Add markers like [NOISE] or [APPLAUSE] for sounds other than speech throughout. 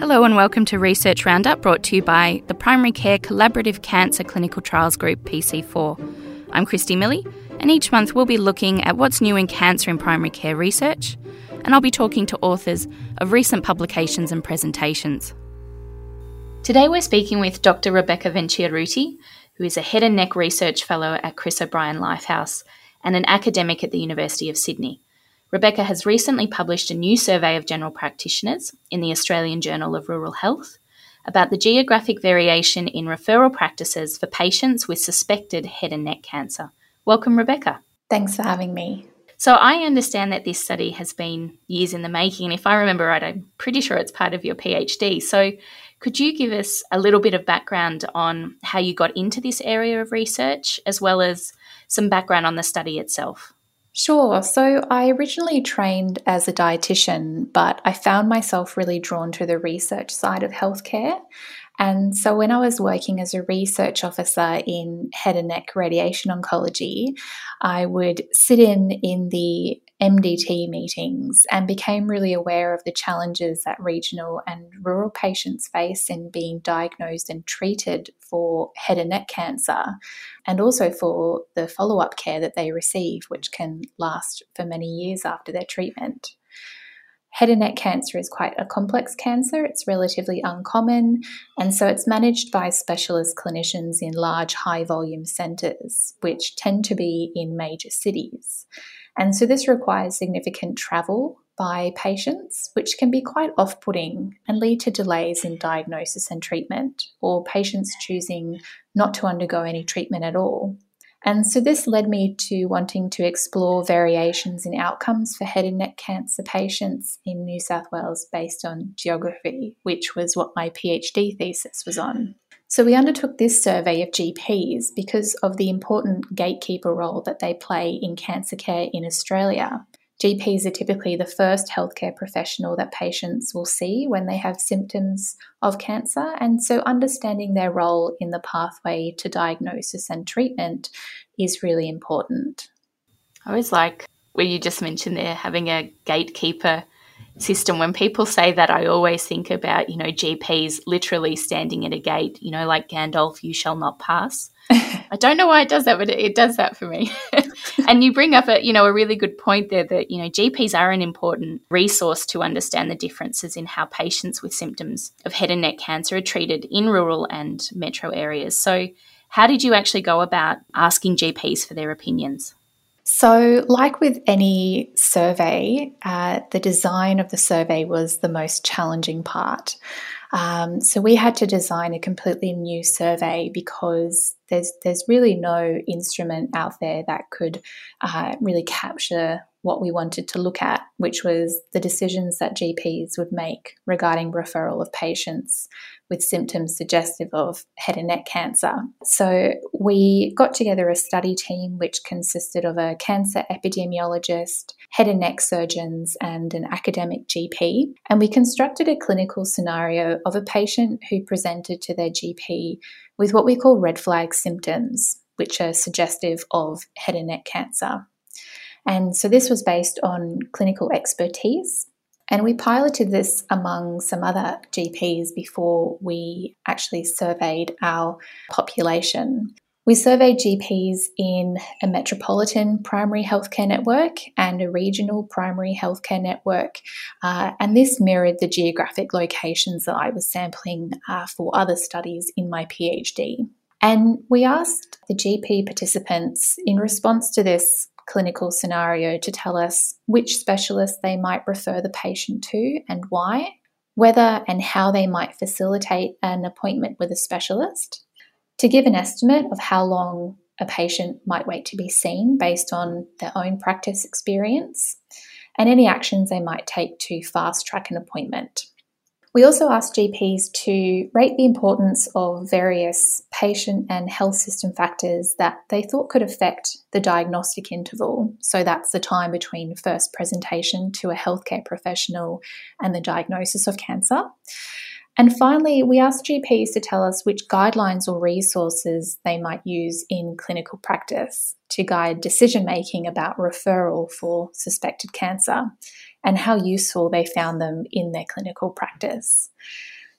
Hello and welcome to Research Roundup brought to you by the Primary Care Collaborative Cancer Clinical Trials Group PC4. I'm Christy Millie, and each month we'll be looking at what's new in cancer in primary care research, and I'll be talking to authors of recent publications and presentations. Today we're speaking with Dr. Rebecca Venchiarutti, who is a head and neck research fellow at Chris O'Brien Lifehouse and an academic at the University of Sydney. Rebecca has recently published a new survey of general practitioners in the Australian Journal of Rural Health about the geographic variation in referral practices for patients with suspected head and neck cancer. Welcome, Rebecca. Thanks for having me. So, I understand that this study has been years in the making, and if I remember right, I'm pretty sure it's part of your PhD. So, could you give us a little bit of background on how you got into this area of research, as well as some background on the study itself? Sure. So I originally trained as a dietitian, but I found myself really drawn to the research side of healthcare. And so when I was working as a research officer in head and neck radiation oncology, I would sit in in the MDT meetings and became really aware of the challenges that regional and rural patients face in being diagnosed and treated for head and neck cancer and also for the follow-up care that they receive which can last for many years after their treatment. Head and neck cancer is quite a complex cancer. It's relatively uncommon, and so it's managed by specialist clinicians in large, high volume centres, which tend to be in major cities. And so this requires significant travel by patients, which can be quite off putting and lead to delays in diagnosis and treatment, or patients choosing not to undergo any treatment at all. And so this led me to wanting to explore variations in outcomes for head and neck cancer patients in New South Wales based on geography, which was what my PhD thesis was on. So we undertook this survey of GPs because of the important gatekeeper role that they play in cancer care in Australia. GPs are typically the first healthcare professional that patients will see when they have symptoms of cancer, and so understanding their role in the pathway to diagnosis and treatment is really important. I always like where you just mentioned there having a gatekeeper system. When people say that, I always think about, you know, GPs literally standing at a gate, you know, like Gandalf, you shall not pass. [LAUGHS] I don't know why it does that, but it, does that for me. [LAUGHS] and you bring up a, you know, a really good point there that, you know, GPs are an important resource to understand the differences in how patients with symptoms of head and neck cancer are treated in rural and metro areas. So, how did you actually go about asking GPs for their opinions? So, like with any survey, uh, the design of the survey was the most challenging part. Um, so we had to design a completely new survey because there's there's really no instrument out there that could uh, really capture what we wanted to look at, which was the decisions that GPs would make regarding referral of patients with symptoms suggestive of head and neck cancer. So we got together a study team which consisted of a cancer epidemiologist, head and neck surgeons, and an academic GP. And we constructed a clinical scenario of a patient who presented to their GP with what we call red flag symptoms, which are suggestive of head and neck cancer. And so this was based on clinical expertise and we piloted this among some other GPs before we actually surveyed our population. We surveyed GPs in a metropolitan primary healthcare network and a regional primary healthcare network, uh, and this mirrored the geographic locations that I was sampling uh, for other studies in my PhD. And we asked the GP participants in response to this clinical scenario to tell us which specialist they might refer the patient to and why, whether and how they might facilitate an appointment with a specialist, to give an estimate of how long a patient might wait to be seen based on their own practice experience, and any actions they might take to fast track an appointment. We also asked GPs to rate the importance of various patient and health system factors that they thought could affect the diagnostic interval. So that's the time between first presentation to a healthcare professional and the diagnosis of cancer. And finally, we asked GPs to tell us which guidelines or resources they might use in clinical practice. to guide decision making about referral for suspected cancer and how useful they found them in their clinical practice.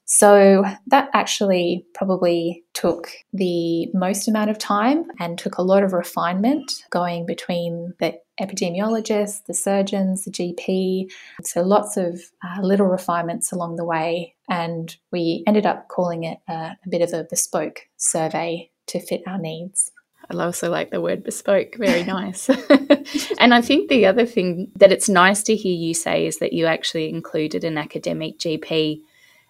So that actually probably took the most amount of time and took a lot of refinement going between the epidemiologists, the surgeons, the GP. So lots of uh, little refinements along the way. And we ended up calling it a, a bit of a bespoke survey to fit our needs. I also like the word bespoke. Very [LAUGHS] nice. [LAUGHS] and I think the other thing that it's nice to hear you say is that you actually included an academic GP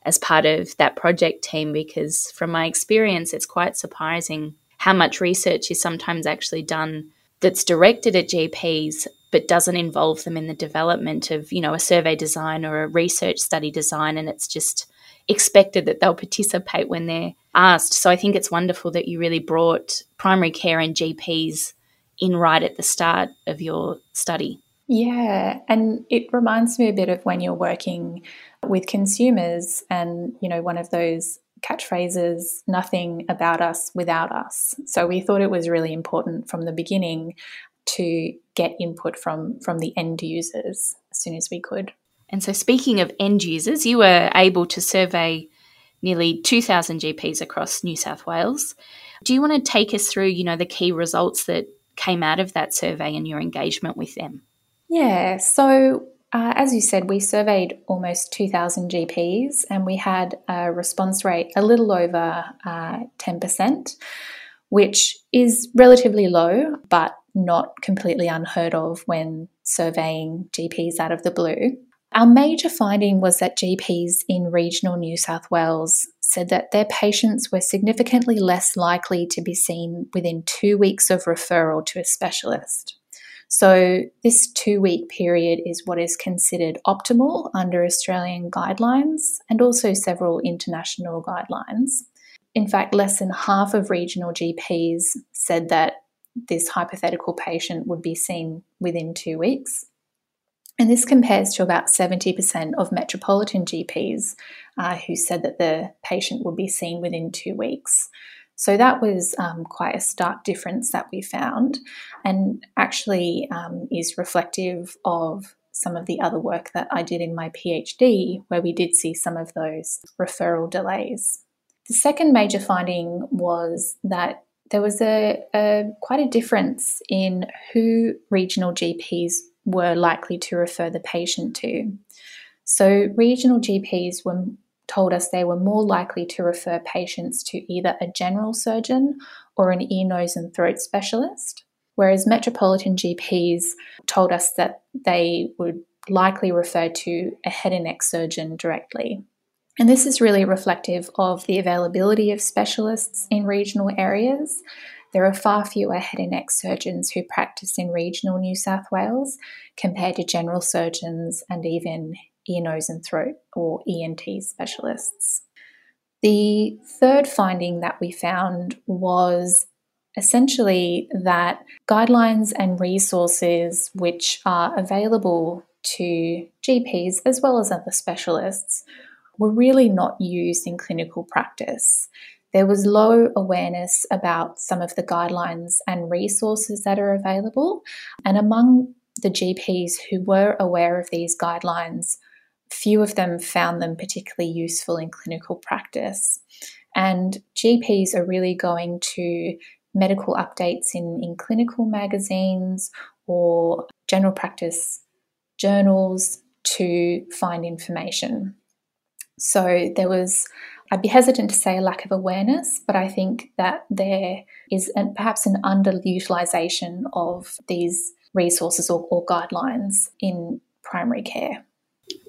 as part of that project team because, from my experience, it's quite surprising how much research is sometimes actually done that's directed at GPs but doesn't involve them in the development of, you know, a survey design or a research study design and it's just expected that they'll participate when they're asked. So I think it's wonderful that you really brought primary care and GPs in right at the start of your study. Yeah, and it reminds me a bit of when you're working with consumers and, you know, one of those catchphrases, nothing about us without us. So we thought it was really important from the beginning to get input from from the end users as soon as we could. And so speaking of end users, you were able to survey nearly 2000 GPs across New South Wales. Do you want to take us through, you know, the key results that came out of that survey and your engagement with them? Yeah, so uh, as you said, we surveyed almost 2,000 GPs and we had a response rate a little over uh, 10%, which is relatively low, but not completely unheard of when surveying GPs out of the blue. Our major finding was that GPs in regional New South Wales said that their patients were significantly less likely to be seen within two weeks of referral to a specialist. So, this two week period is what is considered optimal under Australian guidelines and also several international guidelines. In fact, less than half of regional GPs said that this hypothetical patient would be seen within two weeks. And this compares to about 70% of metropolitan GPs uh, who said that the patient would be seen within two weeks. So that was um, quite a stark difference that we found, and actually um, is reflective of some of the other work that I did in my PhD, where we did see some of those referral delays. The second major finding was that there was a, a quite a difference in who regional GPs were likely to refer the patient to. So, regional GPs were told us they were more likely to refer patients to either a general surgeon or an ear, nose, and throat specialist, whereas metropolitan GPs told us that they would likely refer to a head and neck surgeon directly. And this is really reflective of the availability of specialists in regional areas. There are far fewer head and neck surgeons who practice in regional New South Wales compared to general surgeons and even ear, nose, and throat or ENT specialists. The third finding that we found was essentially that guidelines and resources which are available to GPs as well as other specialists were really not used in clinical practice. There was low awareness about some of the guidelines and resources that are available, and among the GPs who were aware of these guidelines few of them found them particularly useful in clinical practice. And GPs are really going to medical updates in, in clinical magazines or general practice journals to find information. So there was, I'd be hesitant to say a lack of awareness, but I think that there is an, perhaps an underutilization of these resources or, or guidelines in primary care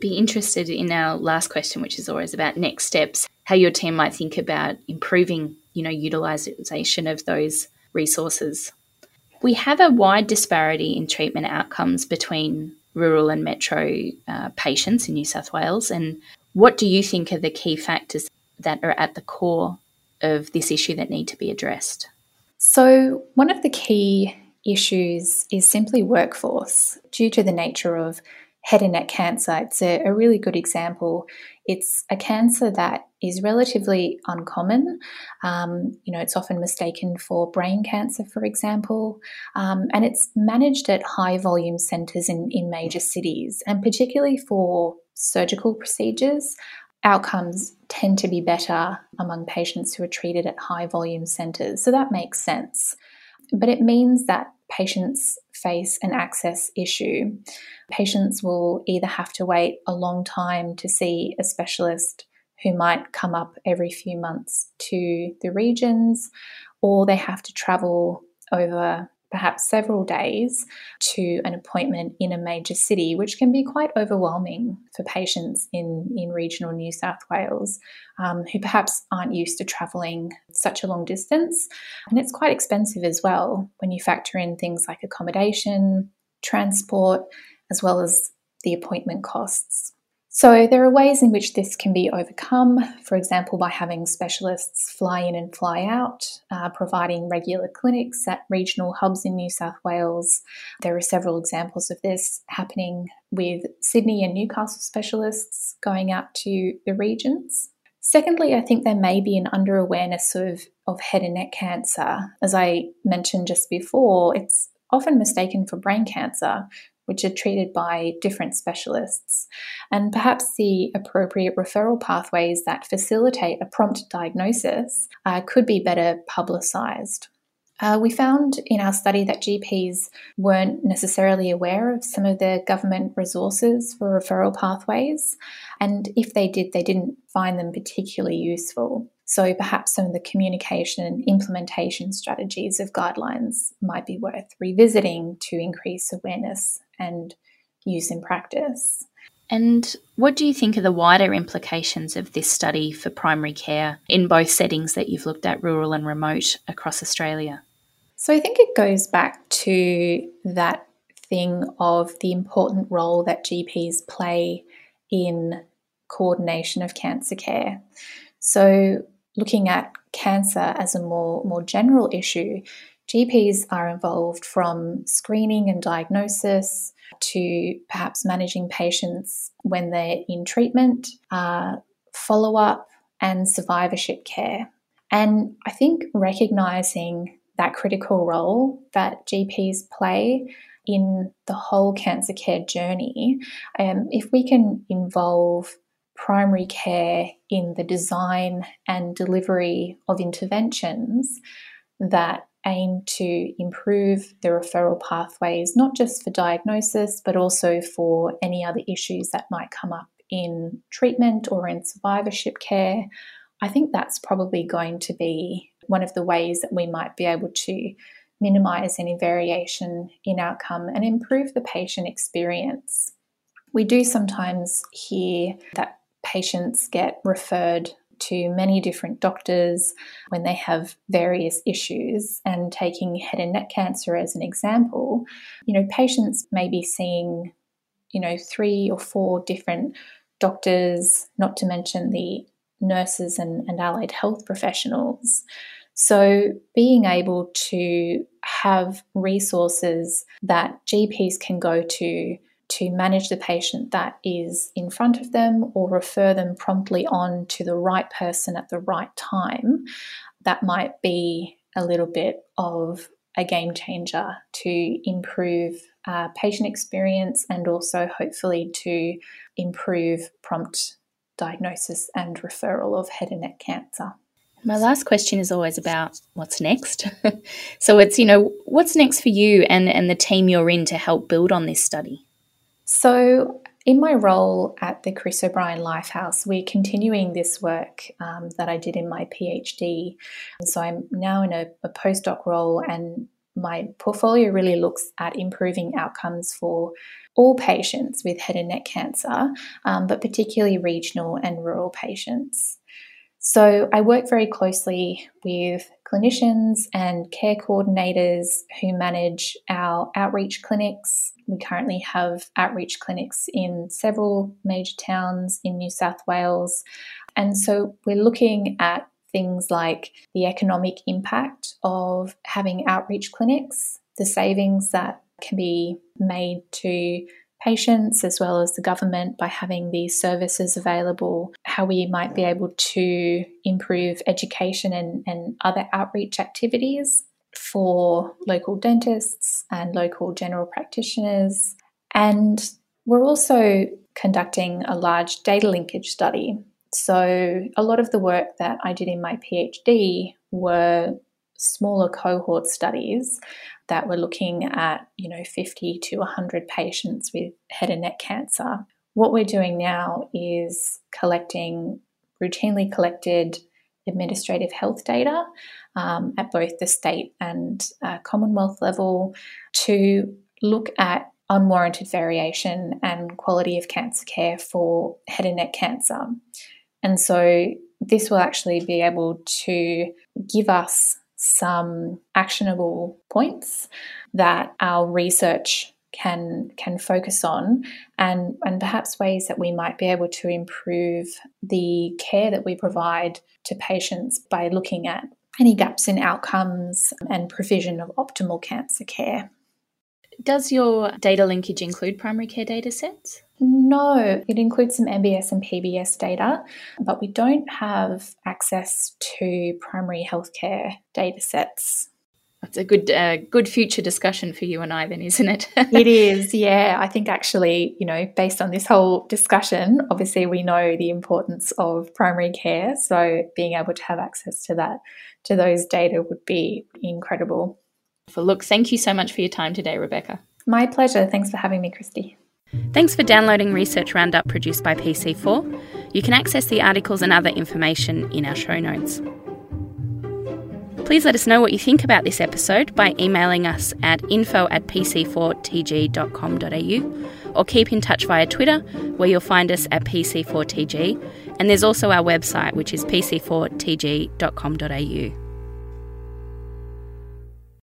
be interested in our last question, which is always about next steps, how your team might think about improving, you know, utilization of those resources. We have a wide disparity in treatment outcomes between rural and metro uh, patients in New South Wales. And what do you think are the key factors that are at the core of this issue that need to be addressed? So, one of the key issues is simply workforce due to the nature of head and neck cancer, it's a, a, really good example. It's a cancer that is relatively uncommon. Um, you know, it's often mistaken for brain cancer, for example, um, and it's managed at high volume centres in, in major cities, and particularly for surgical procedures. Outcomes tend to be better among patients who are treated at high volume centres. So that makes sense. But it means that patients face an access issue. Patients will either have to wait a long time to see a specialist who might come up every few months to the regions, or they have to travel over perhaps several days to an appointment in a major city, which can be quite overwhelming for patients in, in regional New South Wales um, who perhaps aren't used to travelling such a long distance. And it's quite expensive as well when you factor in things like accommodation, transport, as well as the appointment costs. So, there are ways in which this can be overcome, for example, by having specialists fly in and fly out, uh, providing regular clinics at regional hubs in New South Wales. There are several examples of this happening with Sydney and Newcastle specialists going out to the regions. Secondly, I think there may be an under awareness of, of head and neck cancer. As I mentioned just before, it's often mistaken for brain cancer, which are treated by different specialists, and perhaps the appropriate referral pathways that facilitate a prompt diagnosis uh, could be better publicised. Uh, we found in our study that GPs weren't necessarily aware of some of the government resources for referral pathways, and if they did, they didn't find them particularly useful. So perhaps some of the communication and implementation strategies of guidelines might be worth revisiting to increase awareness and use in practice. And what do you think are the wider implications of this study for primary care in both settings that you've looked at, rural and remote, across Australia? So I think it goes back to that thing of the important role that GPs play in coordination of cancer care. So looking at cancer as a more, more general issue, GPs are involved from screening and diagnosis to perhaps managing patients when they're in treatment, uh, follow up, and survivorship care. And I think recognizing that critical role that GPs play in the whole cancer care journey, um, if we can involve primary care in the design and delivery of interventions that aim to improve the referral pathways, not just for diagnosis, but also for any other issues that might come up in treatment or in survivorship care. I think that's probably going to be one of the ways that we might be able to minimize any variation in outcome and improve the patient experience. We do sometimes hear that patients get referred to many different doctors when they have various issues. And taking head and neck cancer as an example, you know, patients may be seeing, you know, three or four different doctors, not to mention the nurses and, and allied health professionals. So, being able to have resources that GPs can go to to manage the patient that is in front of them or refer them promptly on to the right person at the right time, that might be a little bit of a game changer to improve uh, patient experience and also hopefully to improve prompt diagnosis and referral of head and neck cancer. My last question is always about what's next. [LAUGHS] so it's, you know, what's next for you and, and the team you're in to help build on this study? So, in my role at the Chris O'Brien Lifehouse, we're continuing this work um, that I did in my PhD. So, I'm now in a, a postdoc role, and my portfolio really looks at improving outcomes for all patients with head and neck cancer, um, but particularly regional and rural patients. So I work very closely with clinicians and care coordinators who manage our outreach clinics. We currently have outreach clinics in several major towns in New South Wales. And so we're looking at things like the economic impact of having outreach clinics, the savings that can be made to patients as well as the government by having these services available, how we might be able to improve education and, and other outreach activities for local dentists and local general practitioners. And we're also conducting a large data linkage study. So, a lot of the work that I did in my PhD were smaller cohort studies that were looking at, you know, 50 to 100 patients with head and neck cancer. What we're doing now is collecting routinely collected administrative health data um, at both the state and uh, Commonwealth level to look at unwarranted variation and quality of cancer care for head and neck cancer. And so this will actually be able to give us some actionable points that our research can can focus on and and perhaps ways that we might be able to improve the care that we provide to patients by looking at any gaps in outcomes and provision of optimal cancer care. Does your data linkage include primary care data sets? No, it includes some MBS and PBS data, but we don't have access to primary healthcare data sets. That's a good uh, good future discussion for you and I, then, isn't it? [LAUGHS] it is, yeah. I think actually, you know, based on this whole discussion, obviously we know the importance of primary care. So being able to have access to that, to those data would be incredible. For look, thank you so much for your time today, Rebecca. My pleasure. Thanks for having me, Christy. Thanks for downloading Research Roundup produced by PC4. You can access the articles and other information in our show notes. Please let us know what you think about this episode by emailing us at info at pc4tg.com.au or keep in touch via Twitter, where you'll find us at pc4tg. And there's also our website, which is pc4tg.com.au.